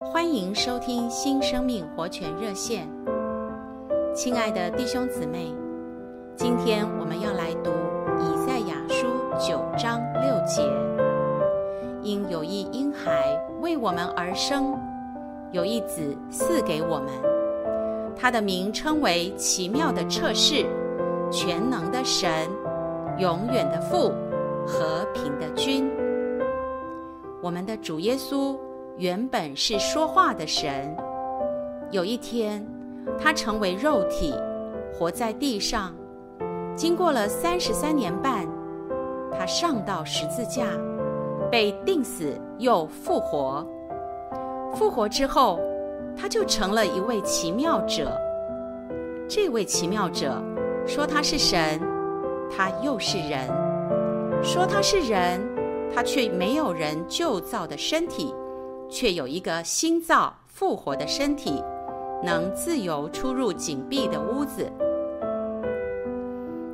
欢迎收听新生命活泉热线，亲爱的弟兄姊妹，今天我们要来读以赛亚书九章六节。因有一婴孩为我们而生，有一子赐给我们，他的名称为奇妙的策士，全能的神，永远的父，和平的君。我们的主耶稣。原本是说话的神，有一天，他成为肉体，活在地上。经过了三十三年半，他上到十字架，被钉死又复活。复活之后，他就成了一位奇妙者。这位奇妙者说他是神，他又是人；说他是人，他却没有人旧造的身体。却有一个新造复活的身体，能自由出入紧闭的屋子。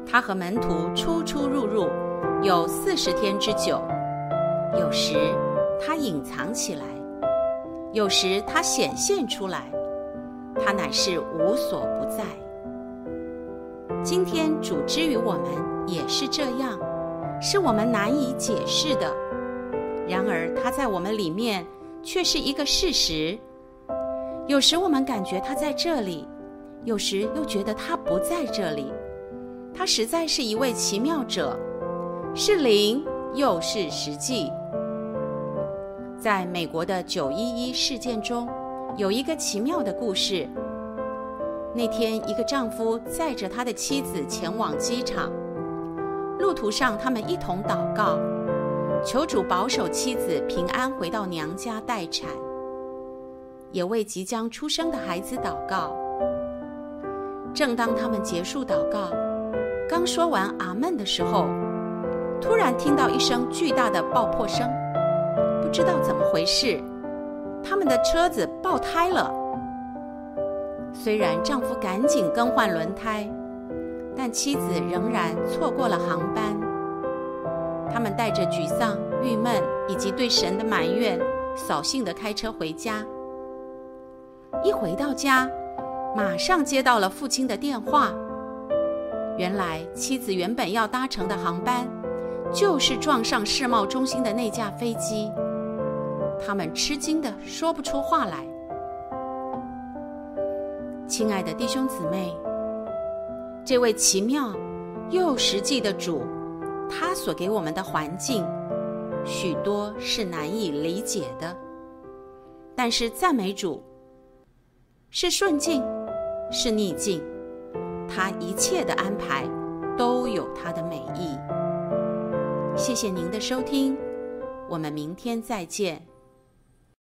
他和门徒出出入入，有四十天之久。有时他隐藏起来，有时他显现出来。他乃是无所不在。今天主之于我们也是这样，是我们难以解释的。然而他在我们里面。却是一个事实。有时我们感觉他在这里，有时又觉得他不在这里。他实在是一位奇妙者，是灵又是实际。在美国的九一一事件中，有一个奇妙的故事。那天，一个丈夫载着他的妻子前往机场，路途上他们一同祷告。求主保守妻子平安回到娘家待产，也为即将出生的孩子祷告。正当他们结束祷告，刚说完阿门的时候，突然听到一声巨大的爆破声，不知道怎么回事，他们的车子爆胎了。虽然丈夫赶紧更换轮胎，但妻子仍然错过了航班。他们带着沮丧、郁闷以及对神的埋怨，扫兴的开车回家。一回到家，马上接到了父亲的电话。原来妻子原本要搭乘的航班，就是撞上世贸中心的那架飞机。他们吃惊的说不出话来。亲爱的弟兄姊妹，这位奇妙又实际的主。他所给我们的环境，许多是难以理解的。但是赞美主，是顺境，是逆境，他一切的安排都有他的美意。谢谢您的收听，我们明天再见。